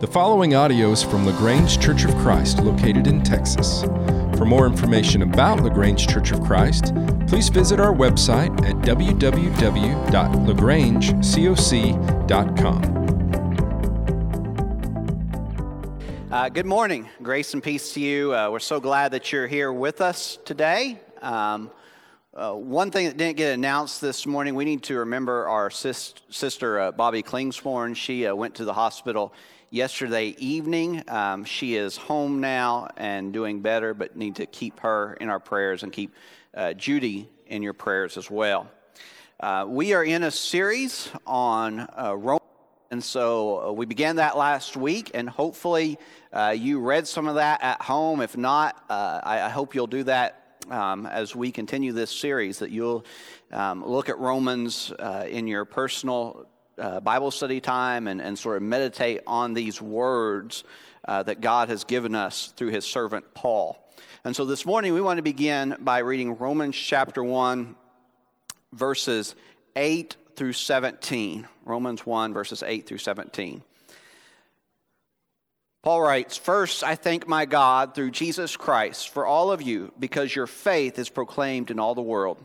The following audio is from LaGrange Church of Christ, located in Texas. For more information about LaGrange Church of Christ, please visit our website at www.lagrangecoc.com. Uh, good morning. Grace and peace to you. Uh, we're so glad that you're here with us today. Um, uh, one thing that didn't get announced this morning, we need to remember our sis- sister uh, Bobby Klingsborn. She uh, went to the hospital yesterday evening. Um, she is home now and doing better, but need to keep her in our prayers and keep uh, Judy in your prayers as well. Uh, we are in a series on uh, Rome. And so uh, we began that last week, and hopefully uh, you read some of that at home. If not, uh, I, I, hope you'll do that um, as we continue this series, that you'll um, look at Romans in your personal uh, Bible study time and, and sort of meditate on these words uh, that God has given us through his servant Paul. And so this morning we want to begin by reading Romans chapter 1, verses 8 through 17. Romans 1, verses 8 through 17. Paul writes, First, I thank my God through Jesus Christ for all of you because your faith is proclaimed in all the world.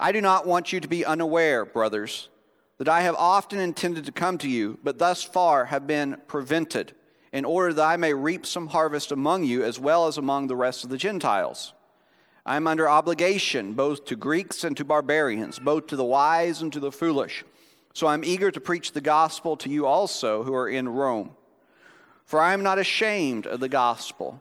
I do not want you to be unaware, brothers, that I have often intended to come to you, but thus far have been prevented, in order that I may reap some harvest among you as well as among the rest of the Gentiles. I am under obligation both to Greeks and to barbarians, both to the wise and to the foolish. So I'm eager to preach the gospel to you also who are in Rome. For I am not ashamed of the gospel.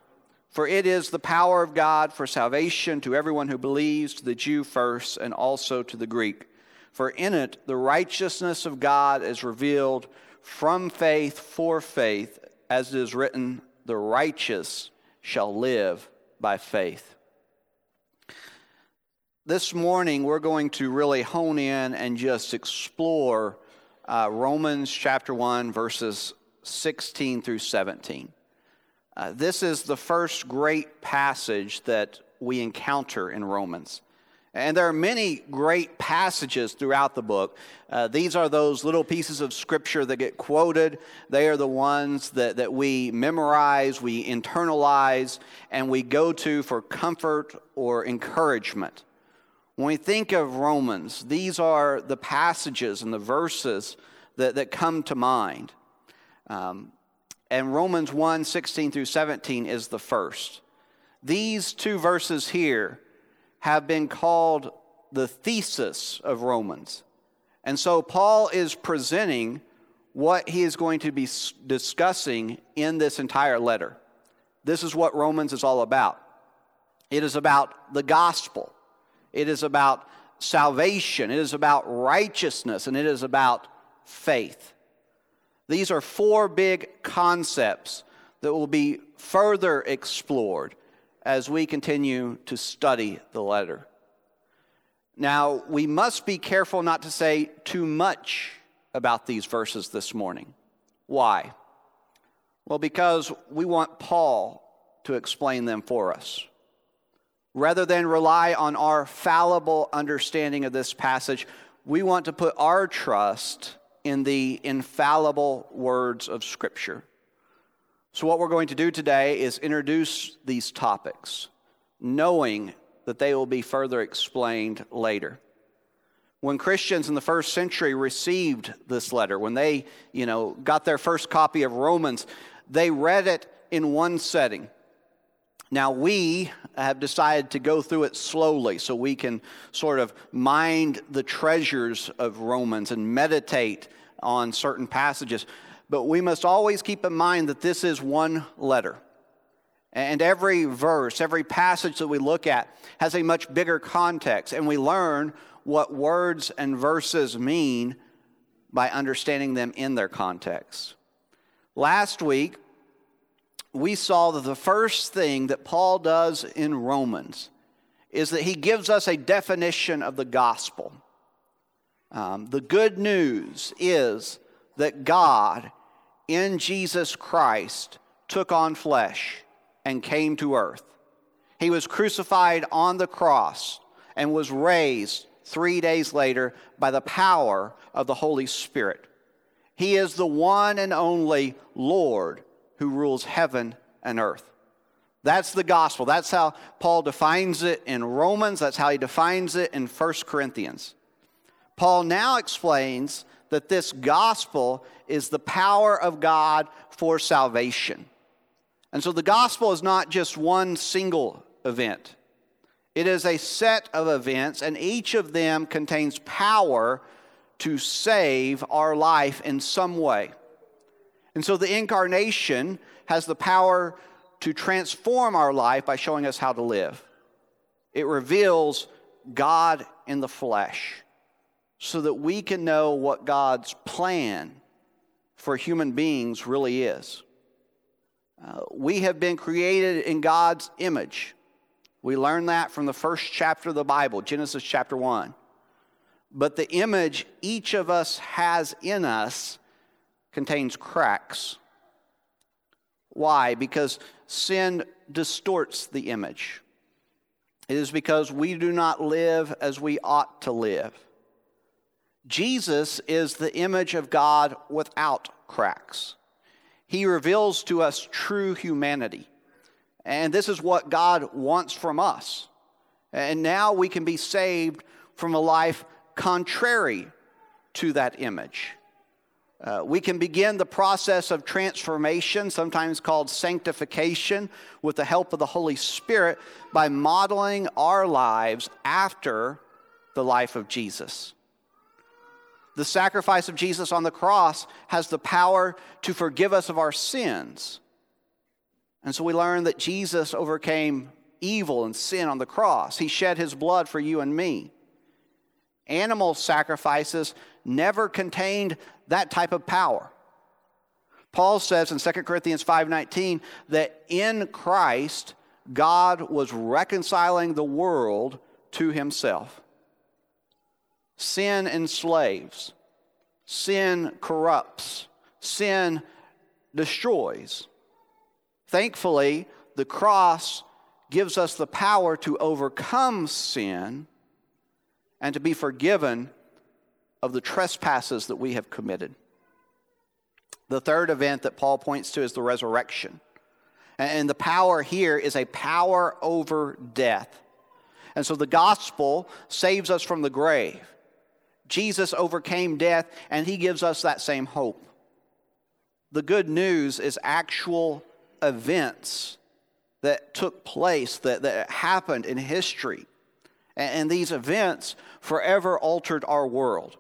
For it is the power of God for salvation to everyone who believes, to the Jew first, and also to the Greek. For in it the righteousness of God is revealed from faith for faith, as it is written, the righteous shall live by faith. This morning, we're going to really hone in and just explore uh, Romans chapter 1, verses 16 through 17. Uh, this is the first great passage that we encounter in Romans. And there are many great passages throughout the book. Uh, these are those little pieces of scripture that get quoted. They are the ones that, that we memorize, we internalize, and we go to for comfort or encouragement. When we think of Romans, these are the passages and the verses that, that come to mind. Um, and Romans 1 16 through 17 is the first. These two verses here have been called the thesis of Romans. And so Paul is presenting what he is going to be discussing in this entire letter. This is what Romans is all about. It is about the gospel, it is about salvation, it is about righteousness, and it is about faith. These are four big concepts that will be further explored as we continue to study the letter. Now, we must be careful not to say too much about these verses this morning. Why? Well, because we want Paul to explain them for us. Rather than rely on our fallible understanding of this passage, we want to put our trust in the infallible words of Scripture. So, what we're going to do today is introduce these topics, knowing that they will be further explained later. When Christians in the first century received this letter, when they, you know, got their first copy of Romans, they read it in one setting. Now, we have decided to go through it slowly so we can sort of mind the treasures of Romans and meditate on certain passages. But we must always keep in mind that this is one letter. And every verse, every passage that we look at has a much bigger context. And we learn what words and verses mean by understanding them in their context. Last week, we saw that the first thing that Paul does in Romans is that he gives us a definition of the gospel. Um, the good news is that God, in Jesus Christ, took on flesh and came to earth. He was crucified on the cross and was raised three days later by the power of the Holy Spirit. He is the one and only Lord who rules heaven and earth. That's the gospel. That's how Paul defines it in Romans. That's how he defines it in 1 Corinthians. Paul now explains that this gospel is the power of God for salvation. And so the gospel is not just one single event, it is a set of events, and each of them contains power to save our life in some way. And so the incarnation has the power to transform our life by showing us how to live. It reveals God in the flesh so that we can know what God's plan for human beings really is. Uh, we have been created in God's image. We learn that from the first chapter of the Bible, Genesis chapter 1. But the image each of us has in us contains cracks. Why? Because sin distorts the image. It is because we do not live as we ought to live. Jesus is the image of God without cracks. He reveals to us true humanity. And this is what God wants from us. And now we can be saved from a life contrary to that image. Uh, we can begin the process of transformation, sometimes called sanctification, with the help of the Holy Spirit by modeling our lives after the life of Jesus. The sacrifice of Jesus on the cross has the power to forgive us of our sins. And so we learn that Jesus overcame evil and sin on the cross. He shed his blood for you and me. Animal sacrifices never contained that type of power. Paul says in 2 Corinthians 5:19 that in Christ God was reconciling the world to himself. Sin enslaves. Sin corrupts. Sin destroys. Thankfully, the cross gives us the power to overcome sin and to be forgiven of the trespasses that we have committed. The third event that Paul points to is the resurrection. And the power here is a power over death. And so the gospel saves us from the grave. Jesus overcame death, and he gives us that same hope. The good news is actual events that took place, that, that happened in history. And, and these events forever altered our world.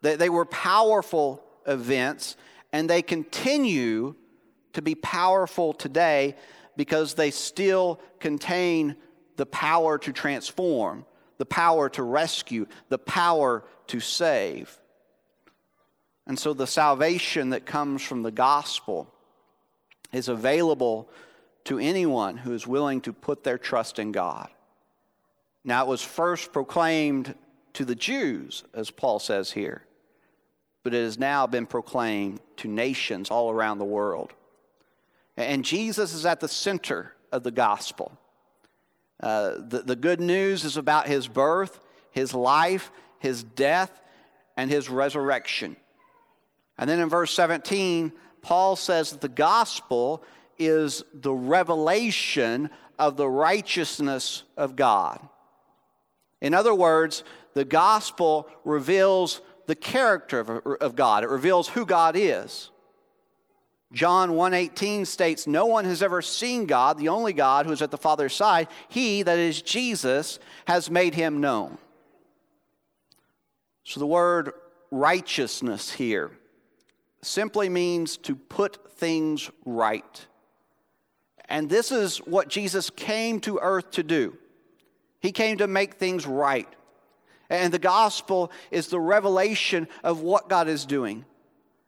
They, they were powerful events, and they continue to be powerful today because they still contain the power to transform, the power to rescue, the power to save. And so the salvation that comes from the gospel is available to anyone who is willing to put their trust in God. Now, it was first proclaimed to the Jews, as Paul says here, but it has now been proclaimed to nations all around the world. And Jesus is at the center of the gospel. Uh, the, the good news is about his birth, his life, his death, and his resurrection. And then in verse 17, Paul says the gospel is the revelation of the righteousness of God. In other words, the gospel reveals the character of, of God. It reveals who God is. John 1:18 states no one has ever seen God, the only God who is at the Father's side. He that is Jesus has made him known. So the word righteousness here simply means to put things right. And this is what Jesus came to earth to do. He came to make things right. And the gospel is the revelation of what God is doing.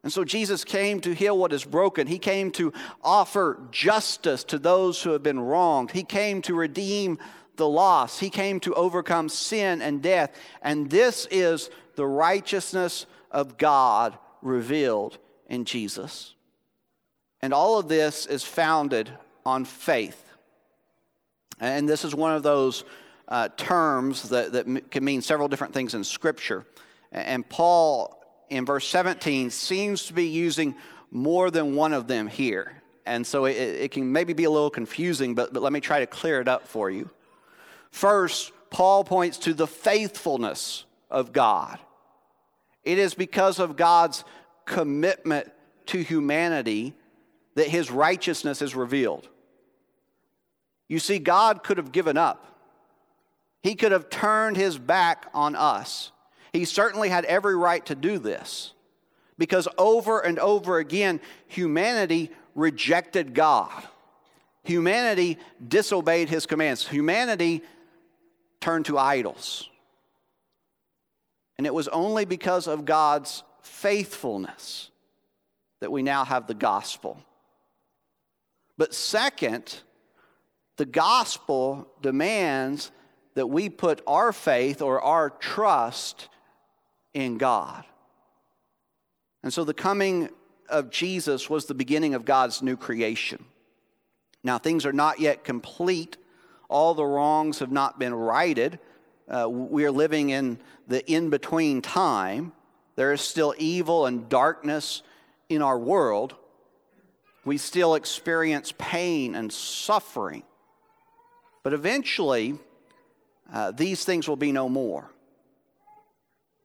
And so Jesus came to heal what is broken. He came to offer justice to those who have been wronged. He came to redeem the lost. He came to overcome sin and death. And this is the righteousness of God revealed in Jesus. And all of this is founded on faith. And this is one of those uh, terms that, that can mean several different things in Scripture. And Paul in verse 17 seems to be using more than one of them here. And so it, it can maybe be a little confusing, but, but let me try to clear it up for you. First, Paul points to the faithfulness of God. It is because of God's commitment to humanity that his righteousness is revealed. You see, God could have given up, he could have turned his back on us. He certainly had every right to do this because over and over again, humanity rejected God. Humanity disobeyed his commands. Humanity turned to idols. And it was only because of God's faithfulness that we now have the gospel. But second, the gospel demands that we put our faith or our trust in God. And so the coming of Jesus was the beginning of God's new creation. Now, things are not yet complete, all the wrongs have not been righted. Uh, we are living in the in between time. There is still evil and darkness in our world. We still experience pain and suffering. But eventually, uh, these things will be no more.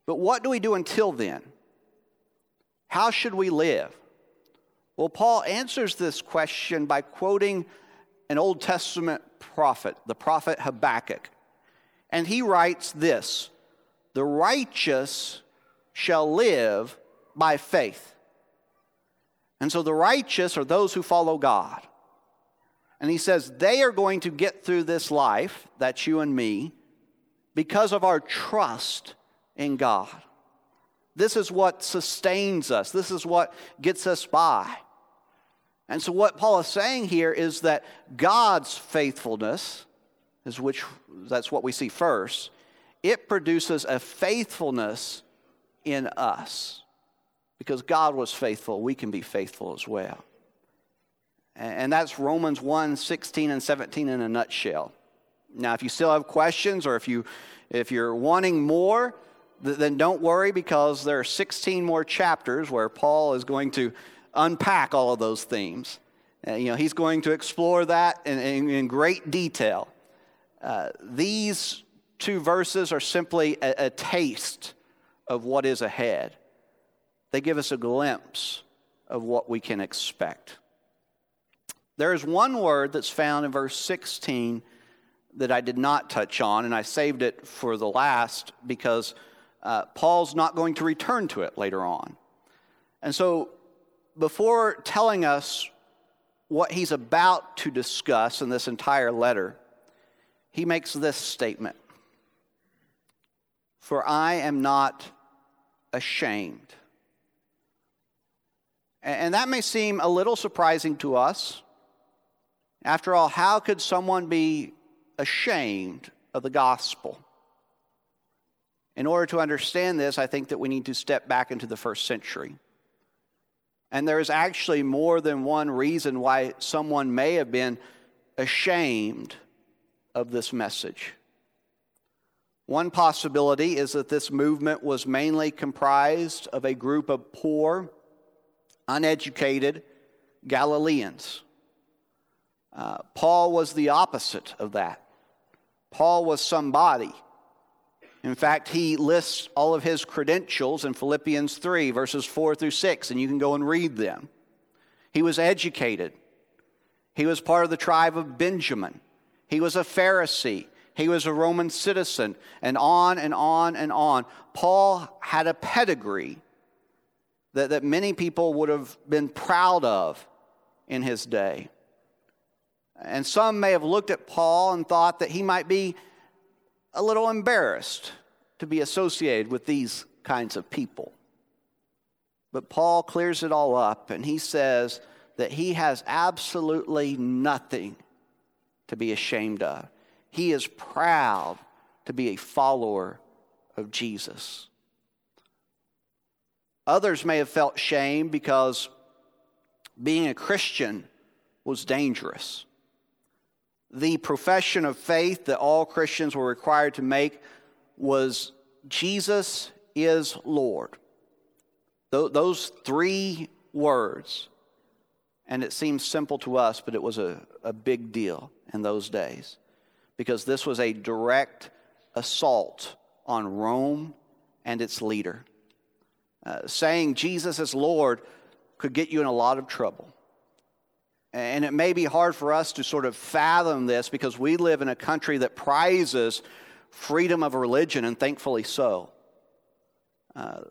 But what do we do until then? How should we live? Well, Paul answers this question by quoting an Old Testament prophet, the prophet Habakkuk. And he writes this The righteous shall live by faith. And so the righteous are those who follow God. And he says they are going to get through this life, that's you and me, because of our trust in God. This is what sustains us, this is what gets us by. And so, what Paul is saying here is that God's faithfulness, is which that's what we see first, it produces a faithfulness in us. Because God was faithful, we can be faithful as well. And that's Romans 1 16 and 17 in a nutshell. Now, if you still have questions or if, you, if you're wanting more, then don't worry because there are 16 more chapters where Paul is going to unpack all of those themes. Uh, you know, he's going to explore that in, in, in great detail. Uh, these two verses are simply a, a taste of what is ahead. They give us a glimpse of what we can expect. There is one word that's found in verse 16 that I did not touch on, and I saved it for the last because uh, Paul's not going to return to it later on. And so, before telling us what he's about to discuss in this entire letter, he makes this statement For I am not ashamed. And that may seem a little surprising to us. After all, how could someone be ashamed of the gospel? In order to understand this, I think that we need to step back into the first century. And there is actually more than one reason why someone may have been ashamed of this message. One possibility is that this movement was mainly comprised of a group of poor, uneducated Galileans. Uh, Paul was the opposite of that. Paul was somebody in fact, he lists all of his credentials in Philippians 3, verses 4 through 6, and you can go and read them. He was educated, he was part of the tribe of Benjamin, he was a Pharisee, he was a Roman citizen, and on and on and on. Paul had a pedigree that, that many people would have been proud of in his day. And some may have looked at Paul and thought that he might be a little embarrassed to be associated with these kinds of people. But Paul clears it all up and he says that he has absolutely nothing to be ashamed of. He is proud to be a follower of Jesus. Others may have felt shame because being a Christian was dangerous. The profession of faith that all Christians were required to make was Jesus is Lord. Those three words. And it seems simple to us, but it was a, a big deal in those days because this was a direct assault on Rome and its leader. Uh, saying Jesus is Lord could get you in a lot of trouble. And it may be hard for us to sort of fathom this because we live in a country that prizes freedom of religion, and thankfully so. Uh,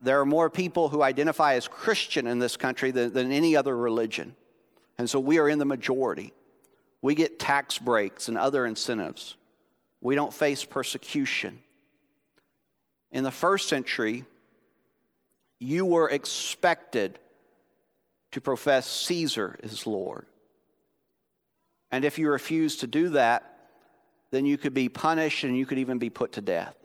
there are more people who identify as Christian in this country than, than any other religion. And so we are in the majority. We get tax breaks and other incentives. We don't face persecution. In the first century, you were expected to profess Caesar as Lord. And if you refused to do that, then you could be punished and you could even be put to death.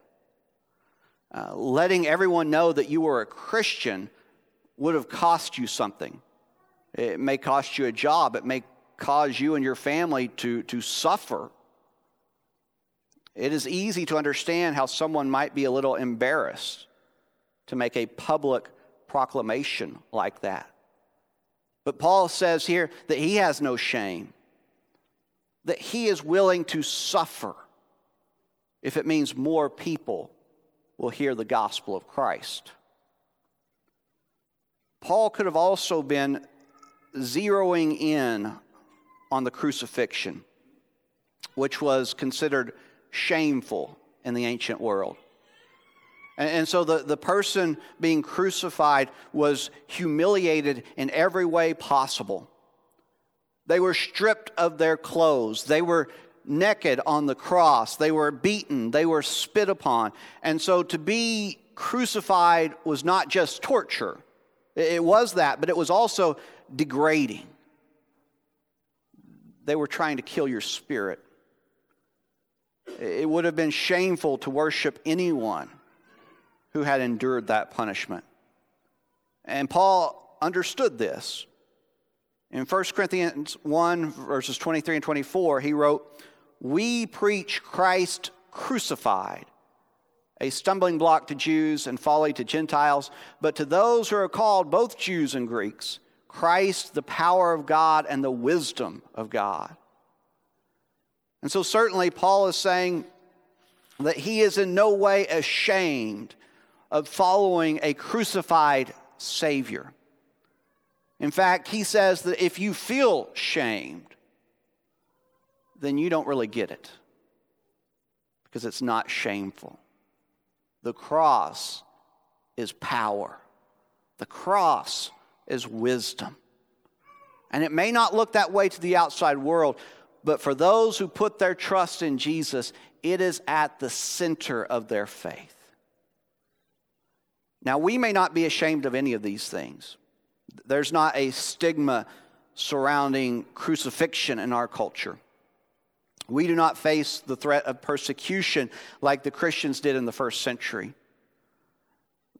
Uh, letting everyone know that you were a Christian would have cost you something. It may cost you a job, it may cause you and your family to, to suffer. It is easy to understand how someone might be a little embarrassed to make a public proclamation like that. But Paul says here that he has no shame, that he is willing to suffer if it means more people will hear the gospel of Christ. Paul could have also been zeroing in on the crucifixion, which was considered shameful in the ancient world. And, so the, the person being crucified was humiliated in every way possible. They were stripped of their clothes. They were naked on the cross. They were beaten. They were spit upon. And so to be crucified was not just torture, it was that, but it was also degrading. They were trying to kill your spirit. It would have been shameful to worship anyone who had endured that punishment. And Paul understood this. In 1 Corinthians 1, verses 23 and 24, he wrote, We preach Christ crucified, a stumbling block to Jews and folly to Gentiles, but to those who are called, both Jews and Greeks, Christ, the power of God and the wisdom of God. And so, certainly, Paul is saying that he is in no way ashamed of following a crucified Savior. In fact, he says that if you feel shamed, then you don't really get it because it's not shameful. The cross is power, the cross is wisdom. And it may not look that way to the outside world, but for those who put their trust in Jesus, it is at the center of their faith. Now, we may not be ashamed of any of these things. There's not a stigma surrounding crucifixion in our culture. We do not face the threat of persecution like the Christians did in the first century.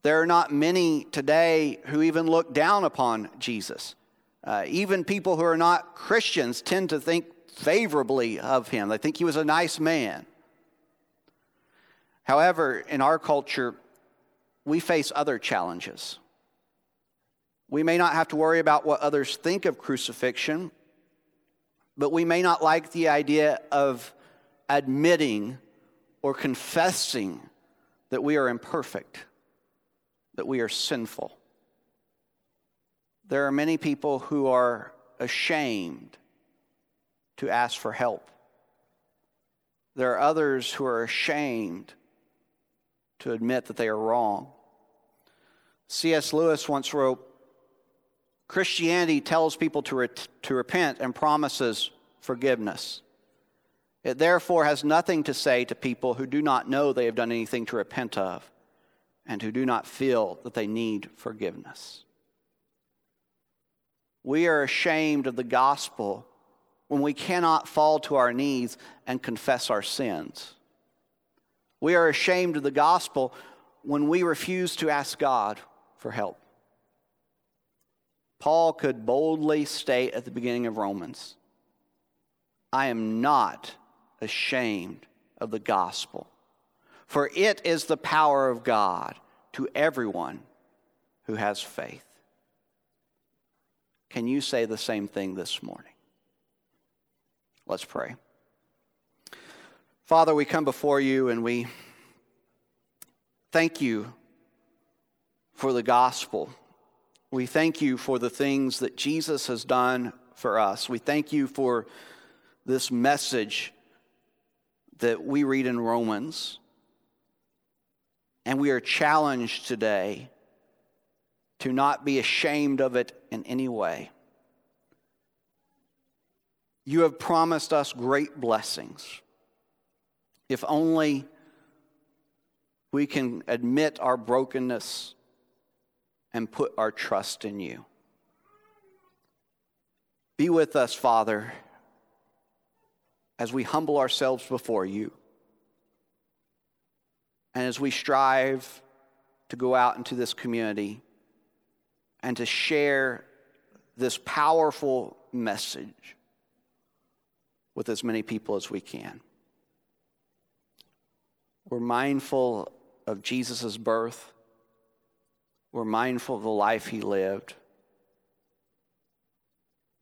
There are not many today who even look down upon Jesus. Uh, even people who are not Christians tend to think favorably of him. They think he was a nice man. However, in our culture, we face other challenges. We may not have to worry about what others think of crucifixion, but we may not like the idea of admitting or confessing that we are imperfect that we are sinful. There are many people who are ashamed to ask for help. There are others who are ashamed to admit that they are wrong. C.S. Lewis once wrote Christianity tells people to, re- to repent and promises forgiveness. It therefore has nothing to say to people who do not know they have done anything to repent of and who do not feel that they need forgiveness. We are ashamed of the gospel when we cannot fall to our knees and confess our sins. We are ashamed of the gospel when we refuse to ask God for help. Paul could boldly state at the beginning of Romans I am not ashamed of the gospel, for it is the power of God to everyone who has faith. Can you say the same thing this morning? Let's pray. Father, we come before you and we thank you for the gospel. We thank you for the things that Jesus has done for us. We thank you for this message that we read in Romans. And we are challenged today to not be ashamed of it in any way. You have promised us great blessings. If only we can admit our brokenness and put our trust in you. Be with us, Father, as we humble ourselves before you and as we strive to go out into this community and to share this powerful message with as many people as we can. We're mindful of Jesus' birth. We're mindful of the life he lived.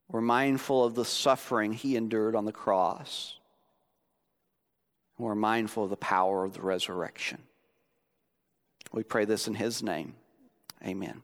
We're mindful of the suffering he endured on the cross. We're mindful of the power of the resurrection. We pray this in his name. Amen.